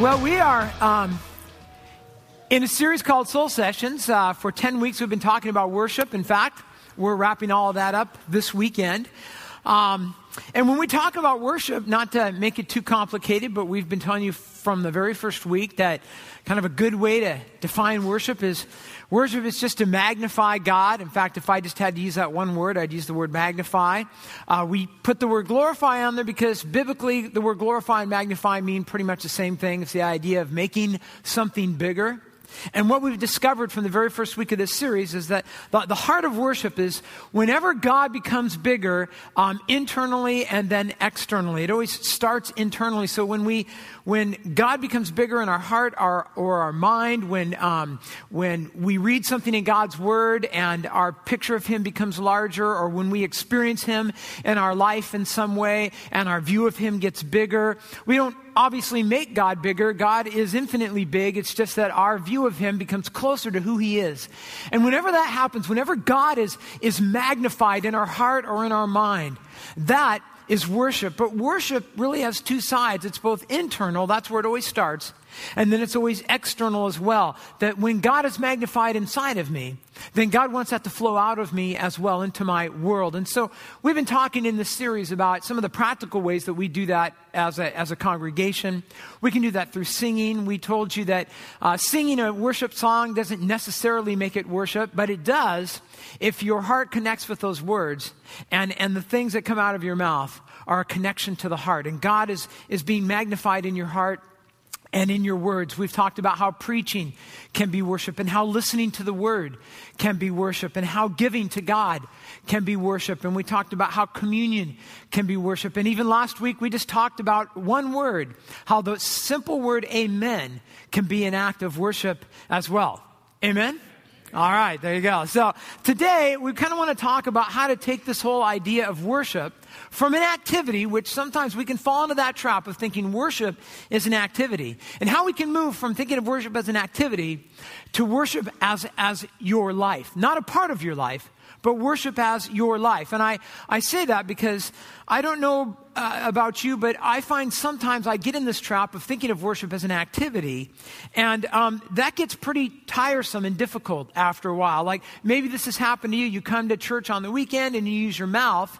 Well, we are um, in a series called Soul Sessions. Uh, for 10 weeks, we've been talking about worship. In fact, we're wrapping all of that up this weekend. Um, and when we talk about worship, not to make it too complicated, but we've been telling you from the very first week that kind of a good way to define worship is Worship is just to magnify God. In fact, if I just had to use that one word, I'd use the word magnify. Uh, we put the word glorify on there because biblically, the word glorify and magnify mean pretty much the same thing. It's the idea of making something bigger. And what we've discovered from the very first week of this series is that the, the heart of worship is whenever God becomes bigger, um, internally and then externally. It always starts internally. So when we, when God becomes bigger in our heart our, or our mind, when, um, when we read something in God's Word and our picture of Him becomes larger, or when we experience Him in our life in some way and our view of Him gets bigger, we don't obviously make God bigger. God is infinitely big. It's just that our view of Him becomes closer to who He is. And whenever that happens, whenever God is, is magnified in our heart or in our mind, that is worship. But worship really has two sides. It's both internal, that's where it always starts, and then it's always external as well. That when God is magnified inside of me, then God wants that to flow out of me as well into my world. And so we've been talking in this series about some of the practical ways that we do that as a, as a congregation. We can do that through singing. We told you that uh, singing a worship song doesn't necessarily make it worship, but it does if your heart connects with those words and, and the things that come out of your mouth are a connection to the heart. And God is, is being magnified in your heart and in your words. We've talked about how preaching can be worship and how listening to the word can be worship and how giving to God can be worship. And we talked about how communion can be worship. And even last week, we just talked about one word, how the simple word amen can be an act of worship as well. Amen? All right, there you go. So today we kind of want to talk about how to take this whole idea of worship from an activity, which sometimes we can fall into that trap of thinking worship is an activity, and how we can move from thinking of worship as an activity to worship as, as your life. Not a part of your life, but worship as your life. And I, I say that because I don't know uh, about you, but I find sometimes I get in this trap of thinking of worship as an activity, and um, that gets pretty tiresome and difficult after a while. Like maybe this has happened to you. You come to church on the weekend and you use your mouth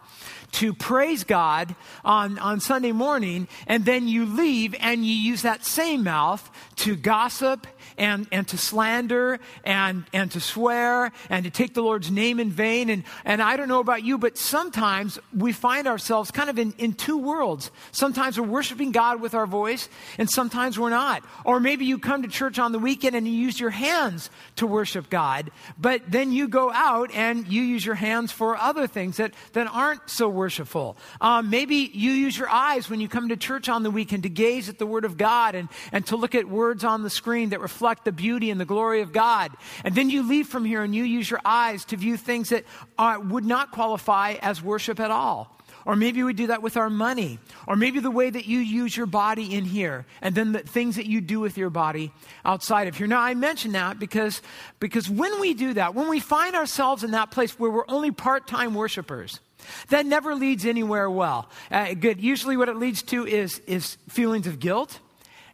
to praise God on, on Sunday morning, and then you leave and you use that same mouth to gossip and, and to slander and, and to swear and to take the Lord's name in vain. And, and I don't know about you, but sometimes we find ourselves kind of in, in two worlds. Sometimes we're worshiping God with our voice, and sometimes we're not. Or maybe you come to church on the weekend and you use your hands to worship God, but then you go out and you use your hands for other things that, that aren't so worshipful. Um, maybe you use your eyes when you come to church on the weekend to gaze at the Word of God and, and to look at words on the screen that reflect reflect the beauty and the glory of God. And then you leave from here and you use your eyes to view things that are, would not qualify as worship at all. Or maybe we do that with our money. Or maybe the way that you use your body in here. And then the things that you do with your body outside of here. Now, I mention that because, because when we do that, when we find ourselves in that place where we're only part time worshipers, that never leads anywhere well. Uh, good. Usually, what it leads to is, is feelings of guilt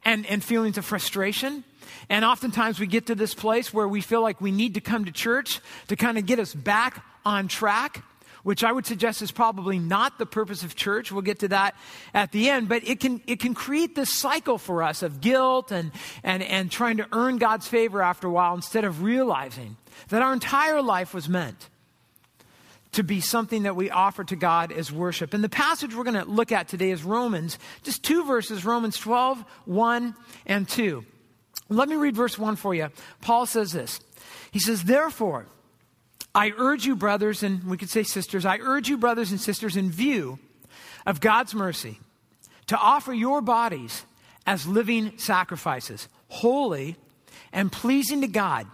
and, and feelings of frustration and oftentimes we get to this place where we feel like we need to come to church to kind of get us back on track, which I would suggest is probably not the purpose of church. We'll get to that at the end, but it can, it can create this cycle for us of guilt and, and, and trying to earn God's favor after a while instead of realizing that our entire life was meant to be something that we offer to God as worship. And the passage we're going to look at today is Romans, just two verses, Romans 12, 1 and 2. Let me read verse 1 for you. Paul says this He says, Therefore, I urge you, brothers, and we could say sisters, I urge you, brothers and sisters, in view of God's mercy, to offer your bodies as living sacrifices, holy and pleasing to God.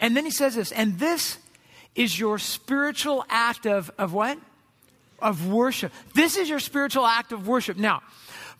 And then he says this, and this is your spiritual act of, of what? Of worship. This is your spiritual act of worship. Now,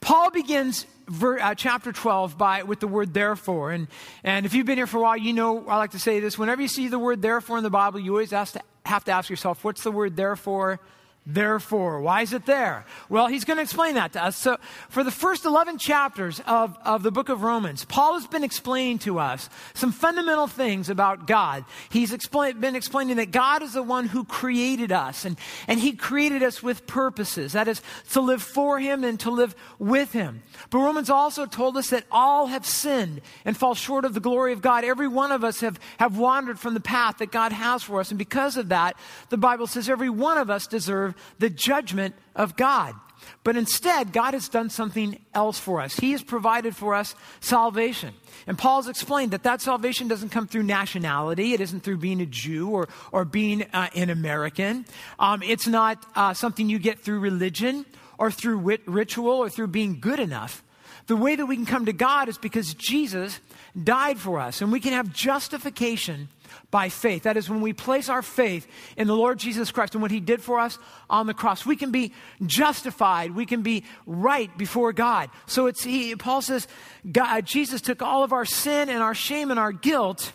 Paul begins ver, uh, chapter 12 by, with the word therefore. And, and if you've been here for a while, you know I like to say this. Whenever you see the word therefore in the Bible, you always have to, have to ask yourself, what's the word therefore therefore. Why is it there? Well, he's going to explain that to us. So, for the first 11 chapters of, of the book of Romans, Paul has been explaining to us some fundamental things about God. He's explain, been explaining that God is the one who created us, and, and he created us with purposes. That is, to live for him and to live with him. But Romans also told us that all have sinned and fall short of the glory of God. Every one of us have, have wandered from the path that God has for us. And because of that, the Bible says every one of us deserve the judgment of God. But instead, God has done something else for us. He has provided for us salvation. And Paul's explained that that salvation doesn't come through nationality. It isn't through being a Jew or, or being uh, an American. Um, it's not uh, something you get through religion or through wit- ritual or through being good enough. The way that we can come to God is because Jesus died for us, and we can have justification by faith. That is, when we place our faith in the Lord Jesus Christ and what He did for us on the cross, we can be justified. We can be right before God. So it's, he, Paul says, God, Jesus took all of our sin and our shame and our guilt,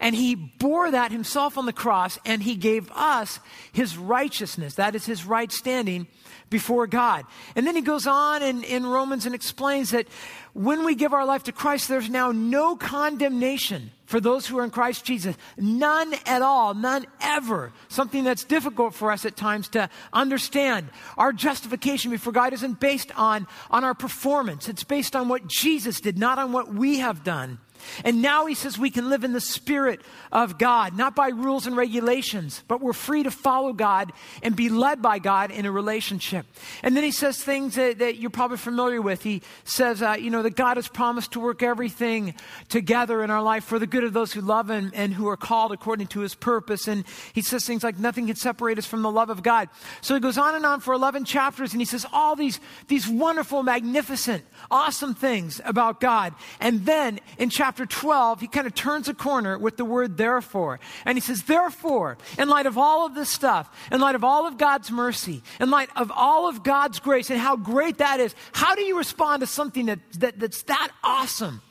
and He bore that Himself on the cross, and He gave us His righteousness. That is His right standing before God. And then He goes on in, in Romans and explains that when we give our life to Christ, there's now no condemnation for those who are in Christ Jesus. None at all, none ever. Something that's difficult for us at times to understand. Our justification before God isn't based on, on our performance, it's based on what Jesus did, not on what we have done. And now he says we can live in the Spirit of God, not by rules and regulations, but we're free to follow God and be led by God in a relationship. And then he says things that, that you're probably familiar with. He says, uh, you know, that God has promised to work everything together in our life for the good of those who love Him and who are called according to His purpose. And he says things like, nothing can separate us from the love of God. So he goes on and on for 11 chapters, and he says all these, these wonderful, magnificent, awesome things about God. And then in chapter chapter 12, he kind of turns a corner with the word therefore. And he says, therefore, in light of all of this stuff, in light of all of God's mercy, in light of all of God's grace and how great that is, how do you respond to something that, that that's that awesome?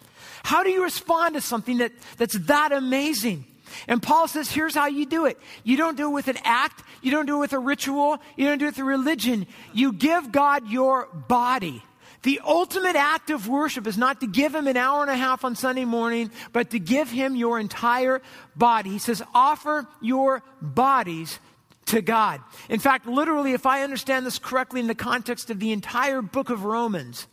How do you respond to something that, that's that amazing? And Paul says, here's how you do it. You don't do it with an act. You don't do it with a ritual. You don't do it with a religion. You give God your body. The ultimate act of worship is not to give him an hour and a half on Sunday morning, but to give him your entire body. He says, offer your bodies to God. In fact, literally, if I understand this correctly in the context of the entire book of Romans,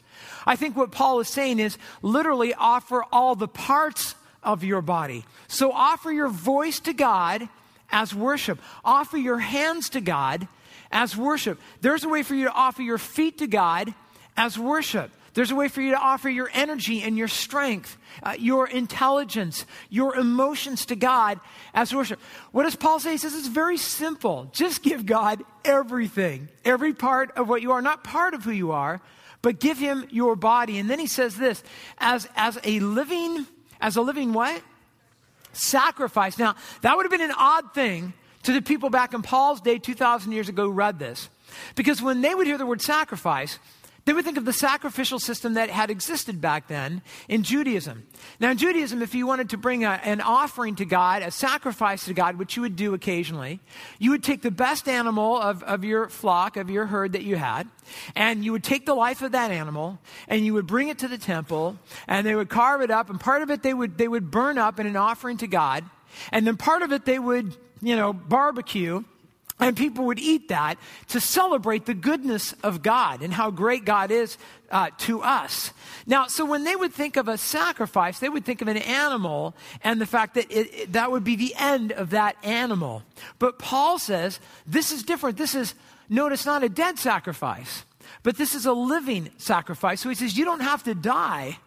I think what Paul is saying is literally offer all the parts of your body. So offer your voice to God as worship, offer your hands to God as worship. There's a way for you to offer your feet to God as worship. There's a way for you to offer your energy and your strength, uh, your intelligence, your emotions to God as worship. What does Paul say? He says it's very simple. Just give God everything, every part of what you are, not part of who you are, but give him your body. And then he says this as, as a living, as a living what? Sacrifice. Now, that would have been an odd thing to the people back in Paul's day 2,000 years ago who read this. Because when they would hear the word sacrifice, they we think of the sacrificial system that had existed back then in Judaism. Now, in Judaism, if you wanted to bring a, an offering to God, a sacrifice to God, which you would do occasionally, you would take the best animal of, of your flock, of your herd that you had, and you would take the life of that animal, and you would bring it to the temple, and they would carve it up, and part of it they would, they would burn up in an offering to God, and then part of it they would, you know, barbecue, and people would eat that to celebrate the goodness of God and how great God is uh, to us. Now, so when they would think of a sacrifice, they would think of an animal and the fact that it, it, that would be the end of that animal. But Paul says this is different. This is, notice, not a dead sacrifice, but this is a living sacrifice. So he says, you don't have to die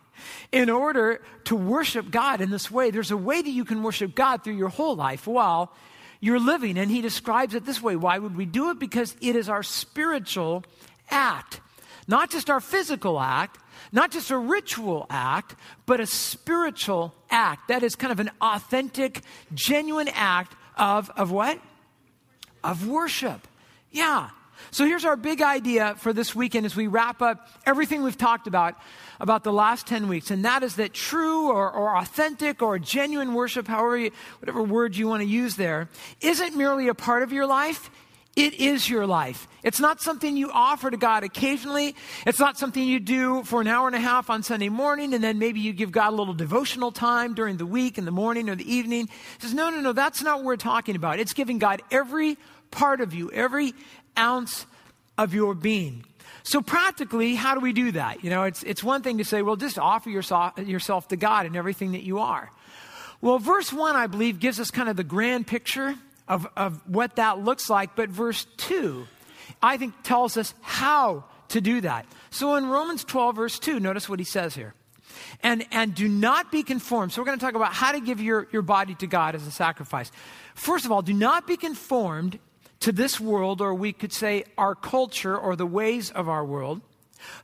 in order to worship God in this way. There's a way that you can worship God through your whole life while you're living. And he describes it this way. Why would we do it? Because it is our spiritual act, not just our physical act, not just a ritual act, but a spiritual act. That is kind of an authentic, genuine act of, of what? Of worship. Yeah. So here's our big idea for this weekend as we wrap up everything we've talked about about the last 10 weeks, and that is that true or, or authentic or genuine worship, however you, whatever word you want to use there, isn't merely a part of your life, It is your life. It's not something you offer to God occasionally. It's not something you do for an hour and a half on Sunday morning and then maybe you give God a little devotional time during the week, in the morning or the evening. Says, no, no, no, that's not what we're talking about. It's giving God every part of you, every ounce of your being. So practically, how do we do that? You know, it's, it's one thing to say, well, just offer yourself, yourself to God in everything that you are. Well, verse 1, I believe, gives us kind of the grand picture of, of what that looks like. But verse 2, I think, tells us how to do that. So in Romans 12, verse 2, notice what he says here. And, and do not be conformed. So we're going to talk about how to give your, your body to God as a sacrifice. First of all, do not be conformed to this world, or we could say our culture or the ways of our world.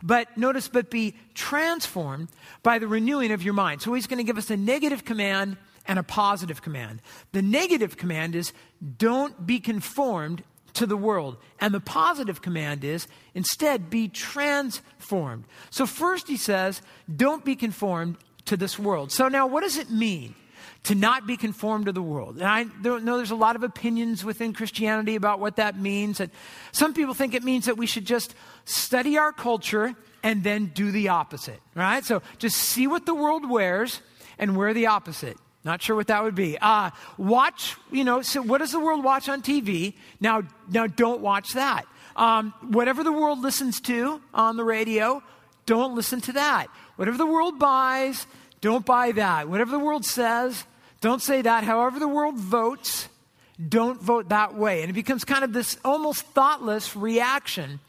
But notice, but be transformed by the renewing of your mind. So he's going to give us a negative command and a positive command. The negative command is don't be conformed to the world. And the positive command is instead be transformed. So, first he says, don't be conformed to this world. So, now what does it mean? To not be conformed to the world. And I know there's a lot of opinions within Christianity about what that means. And some people think it means that we should just study our culture and then do the opposite, right? So just see what the world wears and wear the opposite. Not sure what that would be. Uh, watch, you know, so what does the world watch on TV? Now, now don't watch that. Um, whatever the world listens to on the radio, don't listen to that. Whatever the world buys, don't buy that. Whatever the world says, don't say that. However the world votes, don't vote that way. And it becomes kind of this almost thoughtless reaction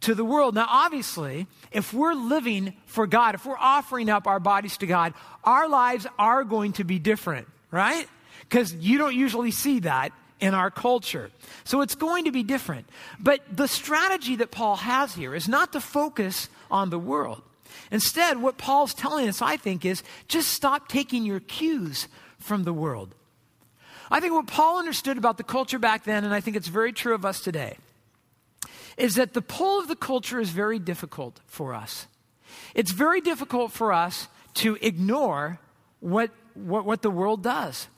to the world. Now, obviously, if we're living for God, if we're offering up our bodies to God, our lives are going to be different, right? Because you don't usually see that in our culture. So it's going to be different. But the strategy that Paul has here is not to focus on the world. Instead, what Paul's telling us, I think, is just stop taking your cues from the world. I think what Paul understood about the culture back then, and I think it's very true of us today, is that the pull of the culture is very difficult for us. It's very difficult for us to ignore what, what, what the world does.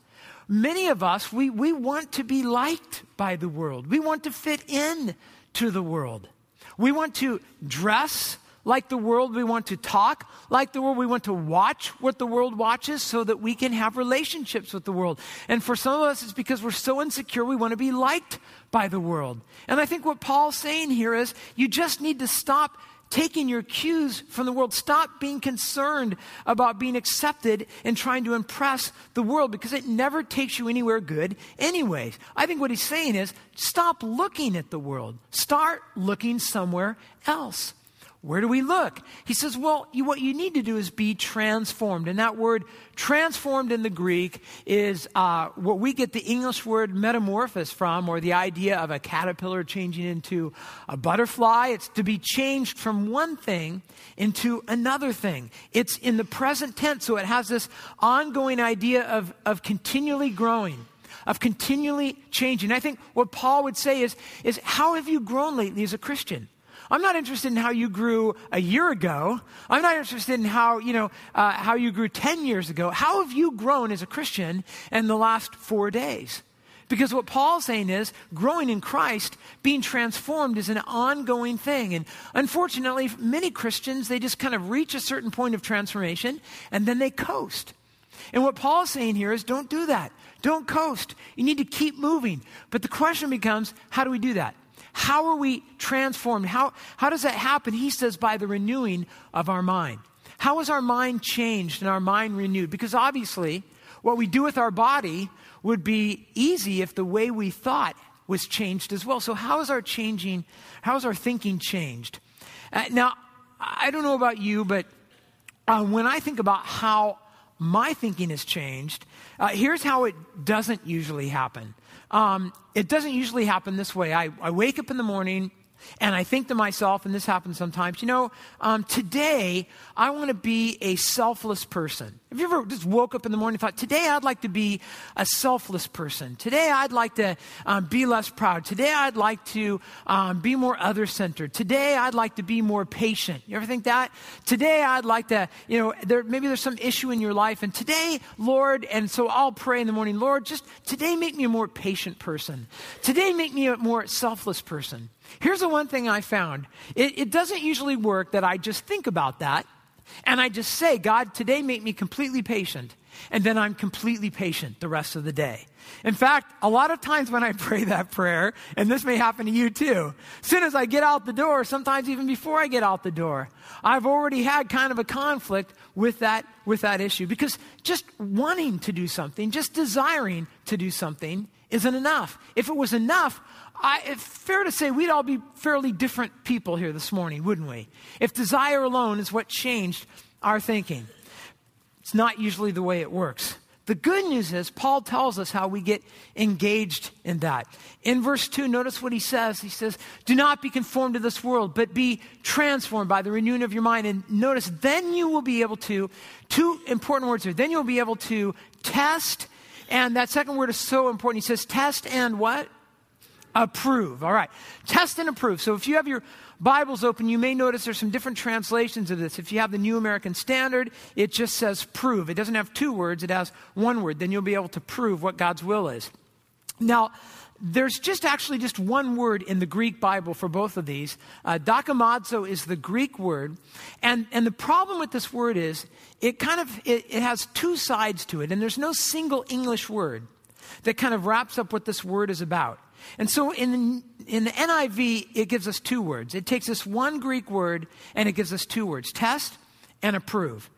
Many of us, we, we want to be liked by the world. We want to fit in to the world. We want to dress like the world. We want to talk like the world. We want to watch what the world watches so that we can have relationships with the world. And for some of us, it's because we're so insecure, we want to be liked by the world. And I think what Paul's saying here is you just need to stop taking your cues from the world. Stop being concerned about being accepted and trying to impress the world because it never takes you anywhere good, anyways. I think what he's saying is stop looking at the world, start looking somewhere else. Where do we look? He says, well, you, what you need to do is be transformed. And that word transformed in the Greek is uh, what we get the English word metamorphosis from, or the idea of a caterpillar changing into a butterfly. It's to be changed from one thing into another thing. It's in the present tense, so it has this ongoing idea of, of continually growing of continually changing. I think what Paul would say is, is how have you grown lately as a Christian? I'm not interested in how you grew a year ago. I'm not interested in how, you know, uh, how you grew 10 years ago. How have you grown as a Christian in the last four days? Because what Paul's saying is growing in Christ, being transformed is an ongoing thing. And unfortunately, many Christians, they just kind of reach a certain point of transformation and then they coast. And what Paul's saying here is don't do that. Don't coast. You need to keep moving. But the question becomes how do we do that? How are we transformed? How, how does that happen? He says, by the renewing of our mind. How is our mind changed and our mind renewed? Because obviously, what we do with our body would be easy if the way we thought was changed as well. So, how is our changing, how is our thinking changed? Uh, now, I don't know about you, but uh, when I think about how my thinking has changed, uh, here's how it doesn't usually happen. Um, it doesn't usually happen this way. I, I wake up in the morning and I think to myself, and this happens sometimes, you know, um, today I want to be a selfless person. Have you ever just woke up in the morning and thought, today I'd like to be a selfless person? Today I'd like to um, be less proud. Today I'd like to um, be more other centered. Today I'd like to be more patient. You ever think that? Today I'd like to, you know, there, maybe there's some issue in your life, and today, Lord, and so I'll pray in the morning, Lord, just today make me a more patient person. Today make me a more selfless person. Here's the one thing I found it, it doesn't usually work that I just think about that and I just say, God, today make me completely patient. And then I'm completely patient the rest of the day. In fact, a lot of times when I pray that prayer, and this may happen to you too, as soon as I get out the door, sometimes even before I get out the door, I've already had kind of a conflict with that, with that issue. Because just wanting to do something, just desiring to do something, isn't enough. If it was enough, I, it's fair to say we'd all be fairly different people here this morning, wouldn't we? If desire alone is what changed our thinking. It's not usually the way it works. The good news is, Paul tells us how we get engaged in that. In verse 2, notice what he says. He says, Do not be conformed to this world, but be transformed by the renewing of your mind. And notice, then you will be able to, two important words here, then you'll be able to test. And that second word is so important. He says, Test and what? approve. All right. Test and approve. So if you have your Bibles open, you may notice there's some different translations of this. If you have the New American Standard, it just says prove. It doesn't have two words, it has one word. Then you'll be able to prove what God's will is. Now, there's just actually just one word in the Greek Bible for both of these. Uh, dokimazo is the Greek word. And, and the problem with this word is it kind of, it, it has two sides to it. And there's no single English word that kind of wraps up what this word is about. And so in, in the NIV, it gives us two words. It takes us one Greek word and it gives us two words test and approve.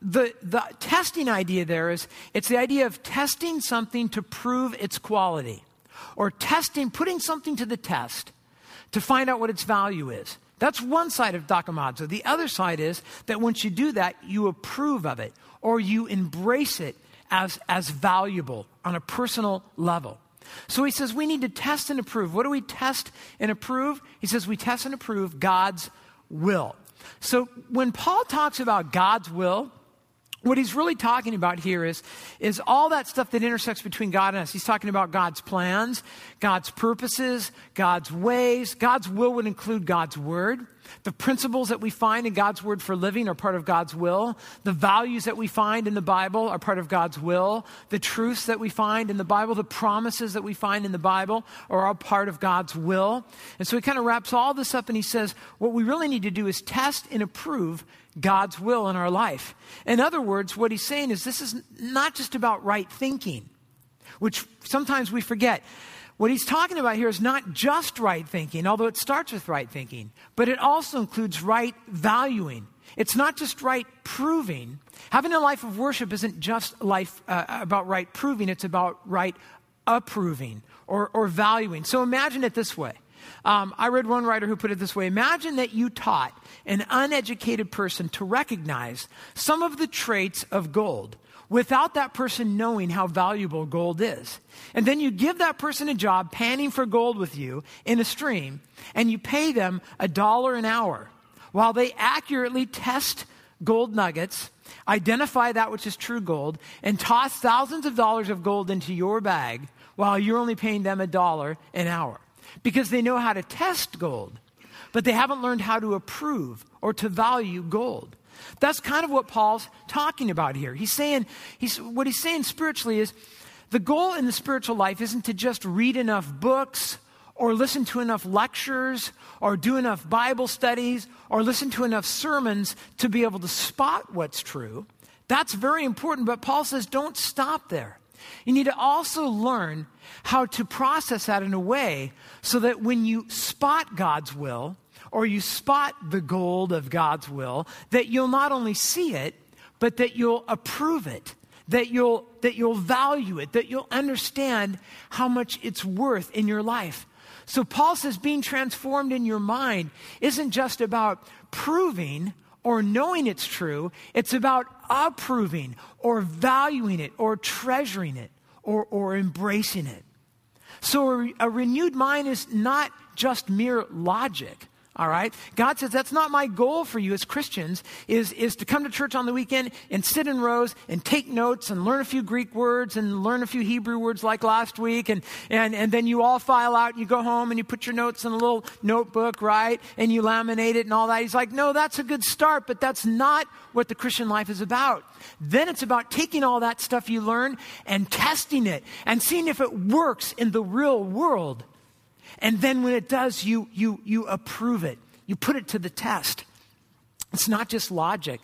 The, the testing idea there is it's the idea of testing something to prove its quality or testing, putting something to the test to find out what its value is. That's one side of dokimazo. The other side is that once you do that, you approve of it or you embrace it as, as valuable on a personal level. So he says we need to test and approve. What do we test and approve? He says we test and approve God's will. So when Paul talks about God's will, what he's really talking about here is, is all that stuff that intersects between God and us. He's talking about God's plans, God's purposes, God's ways. God's will would include God's word. The principles that we find in God's word for living are part of God's will. The values that we find in the Bible are part of God's will. The truths that we find in the Bible, the promises that we find in the Bible are all part of God's will. And so he kind of wraps all this up and he says, what we really need to do is test and approve God's will in our life. In other words, what he's saying is this is not just about right thinking, which sometimes we forget. What he's talking about here is not just right thinking, although it starts with right thinking, but it also includes right valuing. It's not just right proving. Having a life of worship isn't just life uh, about right proving, it's about right approving or, or valuing. So imagine it this way. Um, I read one writer who put it this way Imagine that you taught an uneducated person to recognize some of the traits of gold without that person knowing how valuable gold is. And then you give that person a job panning for gold with you in a stream, and you pay them a dollar an hour while they accurately test gold nuggets, identify that which is true gold, and toss thousands of dollars of gold into your bag while you're only paying them a dollar an hour. Because they know how to test gold, but they haven't learned how to approve or to value gold. That's kind of what Paul's talking about here. He's saying, he's, what he's saying spiritually is the goal in the spiritual life isn't to just read enough books or listen to enough lectures or do enough Bible studies or listen to enough sermons to be able to spot what's true. That's very important, but Paul says don't stop there. You need to also learn how to process that in a way so that when you spot God's will, or you spot the gold of God's will, that you'll not only see it, but that you'll approve it, that you'll, that you'll value it, that you'll understand how much it's worth in your life. So Paul says being transformed in your mind isn't just about proving or knowing it's true, it's about approving or valuing it or treasuring it or, or embracing it. So a, a renewed mind is not just mere logic. All right? God says that's not my goal for you as Christians is, is to come to church on the weekend and sit in rows and take notes and learn a few Greek words and learn a few Hebrew words like last week and, and, and then you all file out and you go home and you put your notes in a little notebook, right? And you laminate it and all that. He's like, no, that's a good start, but that's not what the Christian life is about. Then it's about taking all that stuff you learn and testing it and seeing if it works in the real world. And then when it does, you, you, you approve it. You put it to the test. It's not just logic.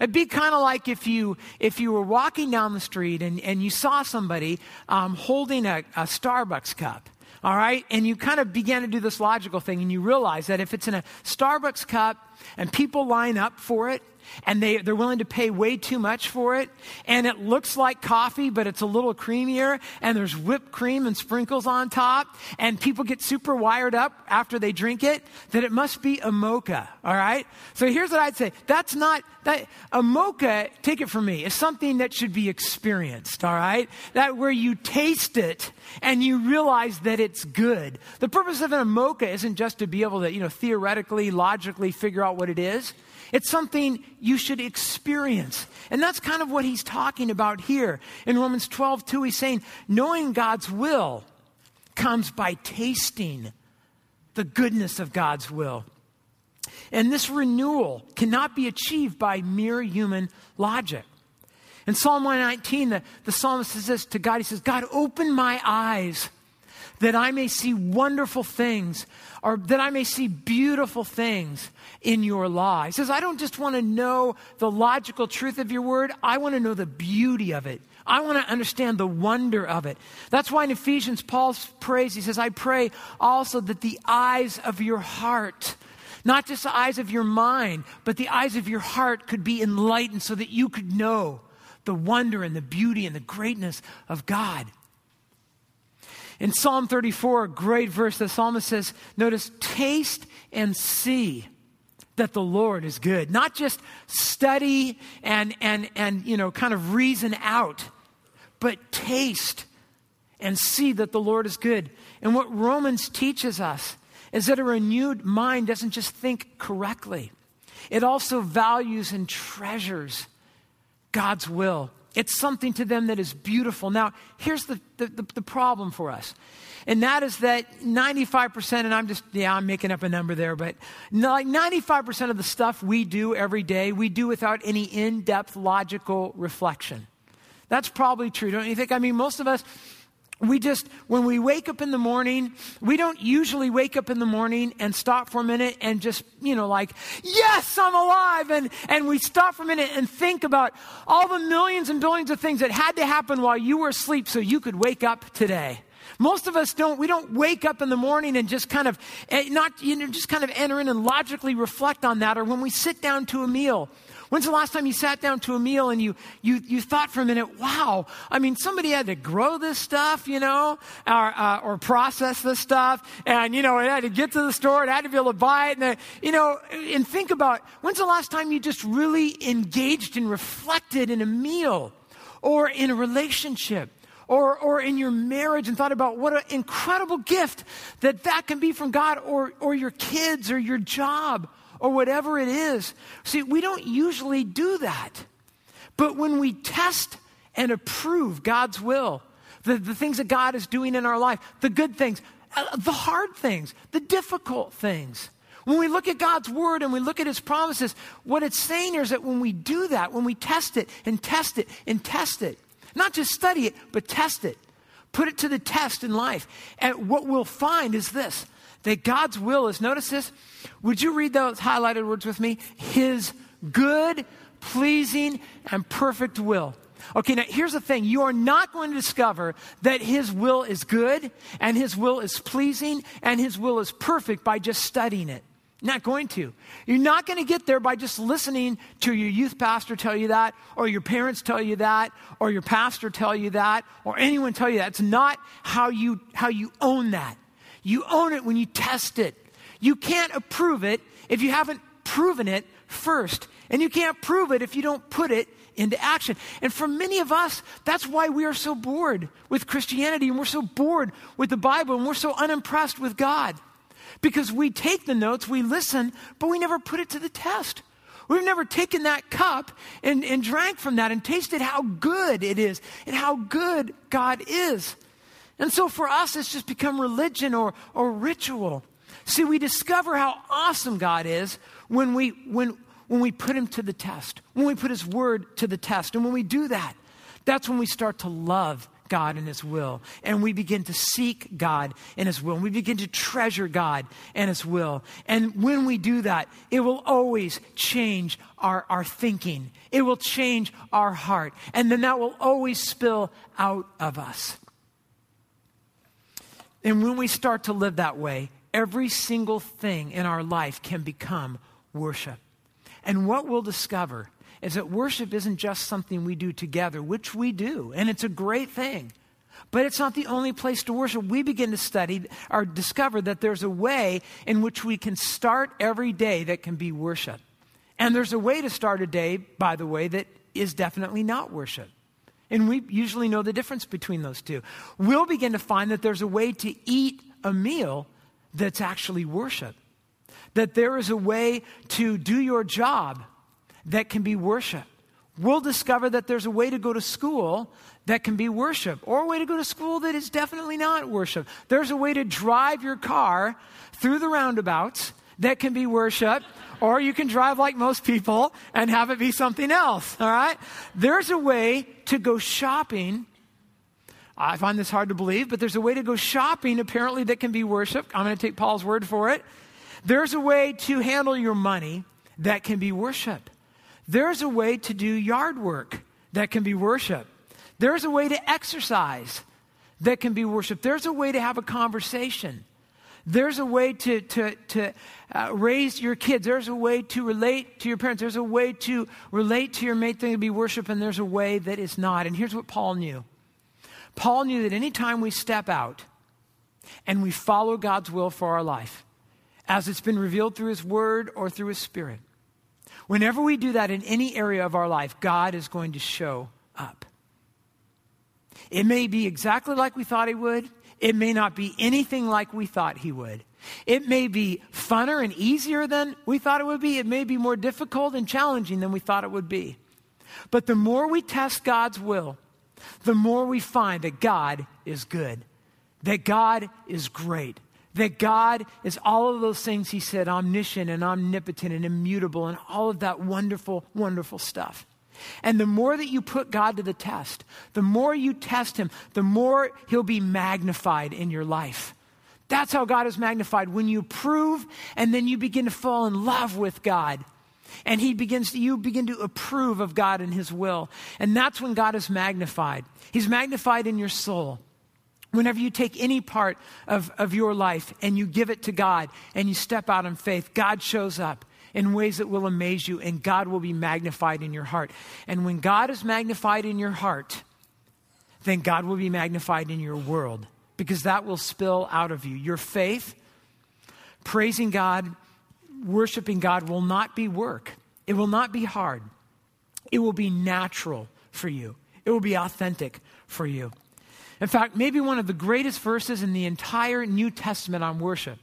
It'd be kind of like if you, if you were walking down the street and, and you saw somebody um, holding a, a Starbucks cup all right? And you kind of began to do this logical thing, and you realize that if it's in a Starbucks cup and people line up for it, and they, they're willing to pay way too much for it. And it looks like coffee, but it's a little creamier. And there's whipped cream and sprinkles on top. And people get super wired up after they drink it, that it must be a mocha. All right? So here's what I'd say. That's not, that, a mocha, take it from me, is something that should be experienced. All right? That where you taste it and you realize that it's good. The purpose of a mocha isn't just to be able to, you know, theoretically, logically figure out what it is. It's something you should experience. And that's kind of what he's talking about here. In Romans 12, 2, he's saying, knowing God's will comes by tasting the goodness of God's will. And this renewal cannot be achieved by mere human logic. In Psalm 119, the, the psalmist says this to God. He says, God, open my eyes that I may see wonderful things or that I may see beautiful things in your law. He says, I don't just want to know the logical truth of your word, I want to know the beauty of it. I want to understand the wonder of it. That's why in Ephesians, Paul prays, he says, I pray also that the eyes of your heart, not just the eyes of your mind, but the eyes of your heart could be enlightened so that you could know the wonder and the beauty and the greatness of God. In Psalm 34, a great verse, the psalmist says, Notice, taste and see that the Lord is good. Not just study and, and, and you know, kind of reason out, but taste and see that the Lord is good. And what Romans teaches us is that a renewed mind doesn't just think correctly, it also values and treasures God's will. It's something to them that is beautiful. Now, here's the, the, the, the problem for us. And that is that 95%, and I'm just, yeah, I'm making up a number there, but like 95% of the stuff we do every day, we do without any in depth logical reflection. That's probably true, don't you think? I mean, most of us, we just, when we wake up in the morning, we don't usually wake up in the morning and stop for a minute and just, you know, like, yes, I'm alive. And, and we stop for a minute and think about all the millions and billions of things that had to happen while you were asleep so you could wake up today. Most of us don't, we don't wake up in the morning and just kind of, eh, not, you know, just kind of enter in and logically reflect on that. Or when we sit down to a meal, When's the last time you sat down to a meal and you, you, you thought for a minute, wow, I mean, somebody had to grow this stuff, you know, or, uh, or process this stuff, and, you know, it had to get to the store, it had to be able to buy it, and, you know, and think about when's the last time you just really engaged and reflected in a meal or in a relationship? or, or in your marriage and thought about what an incredible gift that that can be from God or, or your kids or your job or whatever it is. See, we don't usually do that. But when we test and approve God's will, the, the things that God is doing in our life, the good things, uh, the hard things, the difficult things, when we look at God's word and we look at his promises, what it's saying is that when we do that, when we test it and test it and test it, not just study it, but test it, put it to the test in life, and what we'll find is this that God's will is, notice this. Would you read those highlighted words with me? His good, pleasing, and perfect will. Okay, now here's the thing. You are not going to discover that His will is good, and His will is pleasing, and His will is perfect by just studying it. Not going to. You're not going to get there by just listening to your youth pastor tell you that, or your parents tell you that, or your pastor tell you that, or anyone tell you that. It's not how you, how you own that. You own it when you test it. You can't approve it if you haven't proven it first. And you can't prove it if you don't put it into action. And for many of us, that's why we are so bored with Christianity and we're so bored with the Bible and we're so unimpressed with God. Because we take the notes, we listen, but we never put it to the test. We've never taken that cup and, and drank from that and tasted how good it is and how good God is. And so for us, it's just become religion or, or ritual. See, we discover how awesome God is when we, when, when we put Him to the test, when we put His Word to the test. And when we do that, that's when we start to love God and His will. And we begin to seek God and His will. And we begin to treasure God and His will. And when we do that, it will always change our, our thinking, it will change our heart. And then that will always spill out of us. And when we start to live that way, every single thing in our life can become worship. And what we'll discover is that worship isn't just something we do together, which we do, and it's a great thing. But it's not the only place to worship. We begin to study or discover that there's a way in which we can start every day that can be worship. And there's a way to start a day, by the way, that is definitely not worship. And we usually know the difference between those two. We'll begin to find that there's a way to eat a meal that's actually worship. That there is a way to do your job that can be worship. We'll discover that there's a way to go to school that can be worship, or a way to go to school that is definitely not worship. There's a way to drive your car through the roundabouts that can be worship, or you can drive like most people and have it be something else, all right? There's a way to go shopping. I find this hard to believe, but there's a way to go shopping apparently that can be worship. I'm going to take Paul's word for it. There's a way to handle your money that can be worship. There's a way to do yard work that can be worship. There's a way to exercise that can be worship. There's a way to have a conversation. There's a way to, to, to uh, raise your kids. There's a way to relate to your parents. There's a way to relate to your mate thing to be worship, and there's a way that is not. And here's what Paul knew Paul knew that anytime we step out and we follow God's will for our life, as it's been revealed through his word or through his spirit, Whenever we do that in any area of our life, God is going to show up. It may be exactly like we thought He would, it may not be anything like we thought He would. It may be funner and easier than we thought it would be. It may be more difficult and challenging than we thought it would be. But the more we test God's will, the more we find that God is good, that God is great, that God is all of those things he said, omniscient and omnipotent and immutable and all of that wonderful, wonderful stuff. And the more that you put God to the test, the more you test him, the more he'll be magnified in your life. That's how God is magnified. When you prove and then you begin to fall in love with God. And he begins to, you begin to approve of God and his will. And that's when God is magnified. He's magnified in your soul. Whenever you take any part of, of your life and you give it to God and you step out in faith, God shows up in ways that will amaze you and God will be magnified in your heart. And when God is magnified in your heart, then God will be magnified in your world because that will spill out of you. Your faith, praising God, worshiping God will not be work, it will not be hard, it will be natural for you, it will be authentic for you. In fact, maybe one of the greatest verses in the entire New Testament on worship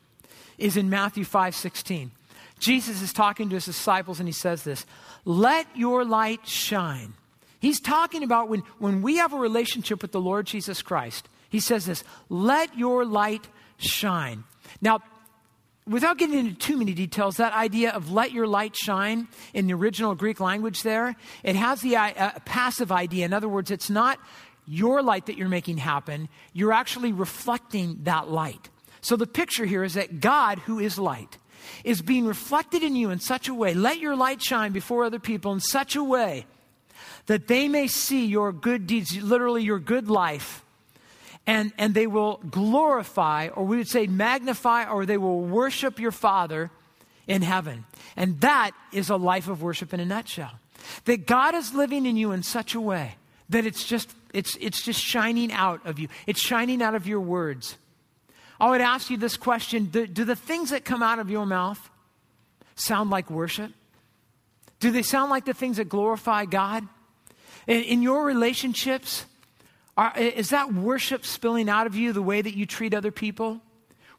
is in Matthew 5 16. Jesus is talking to his disciples and he says this Let your light shine. He's talking about when, when we have a relationship with the Lord Jesus Christ. He says this Let your light shine. Now, without getting into too many details, that idea of let your light shine in the original Greek language there, it has the uh, passive idea. In other words, it's not your light that you're making happen, you're actually reflecting that light. So the picture here is that God, who is light, is being reflected in you in such a way. Let your light shine before other people in such a way that they may see your good deeds, literally your good life, and, and they will glorify, or we would say magnify, or they will worship your Father in heaven. And that is a life of worship in a nutshell. That God is living in you in such a way that it's just it's, it's just shining out of you. It's shining out of your words. I would ask you this question do, do the things that come out of your mouth sound like worship? Do they sound like the things that glorify God? In, in your relationships, are, is that worship spilling out of you the way that you treat other people?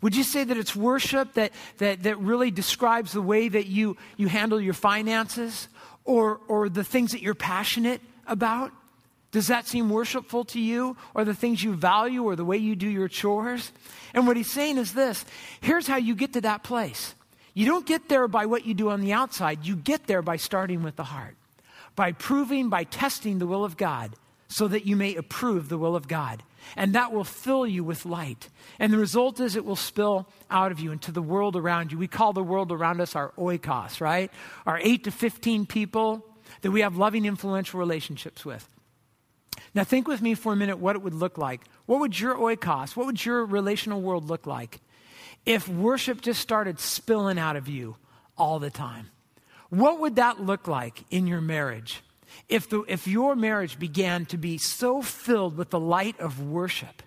Would you say that it's worship that, that, that really describes the way that you, you handle your finances or, or the things that you're passionate about? Does that seem worshipful to you or the things you value or the way you do your chores? And what he's saying is this here's how you get to that place. You don't get there by what you do on the outside, you get there by starting with the heart, by proving, by testing the will of God so that you may approve the will of God. And that will fill you with light. And the result is it will spill out of you into the world around you. We call the world around us our oikos, right? Our 8 to 15 people that we have loving, influential relationships with. Now, think with me for a minute what it would look like. What would your oikos, what would your relational world look like if worship just started spilling out of you all the time? What would that look like in your marriage? If, the, if your marriage began to be so filled with the light of worship,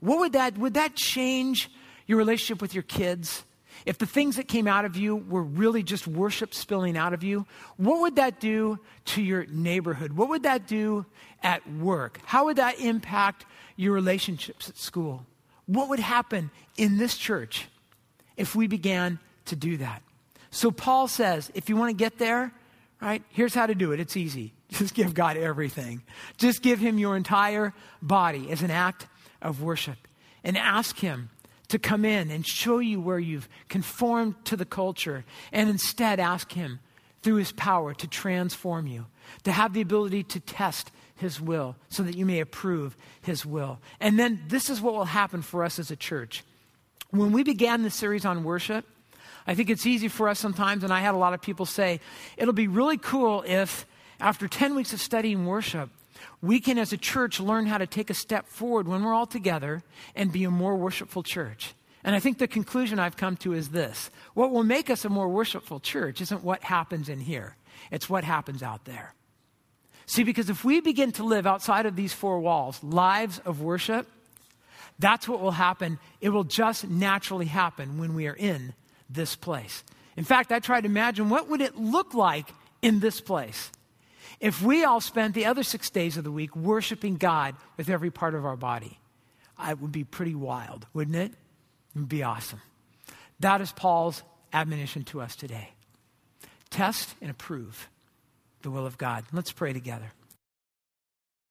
what would that, would that change your relationship with your kids? If the things that came out of you were really just worship spilling out of you, what would that do to your neighborhood? What would that do at work? How would that impact your relationships at school? What would happen in this church if we began to do that? So Paul says, if you want to get there, right, here's how to do it. It's easy. Just give God everything. Just give him your entire body as an act of worship and ask him to come in and show you where you've conformed to the culture and instead ask him through his power to transform you, to have the ability to test his will so that you may approve his will. And then this is what will happen for us as a church. When we began the series on worship, I think it's easy for us sometimes, and I had a lot of people say, it'll be really cool if after 10 weeks of studying worship, we can as a church learn how to take a step forward when we're all together and be a more worshipful church. And I think the conclusion I've come to is this what will make us a more worshipful church isn't what happens in here, it's what happens out there. See, because if we begin to live outside of these four walls, lives of worship, that's what will happen. It will just naturally happen when we are in this place. In fact, I tried to imagine what would it look like in this place if we all spent the other six days of the week worshiping God with every part of our body. It would be pretty wild, wouldn't it? It would be awesome. That is Paul's admonition to us today. Test and approve the will of God. Let's pray together.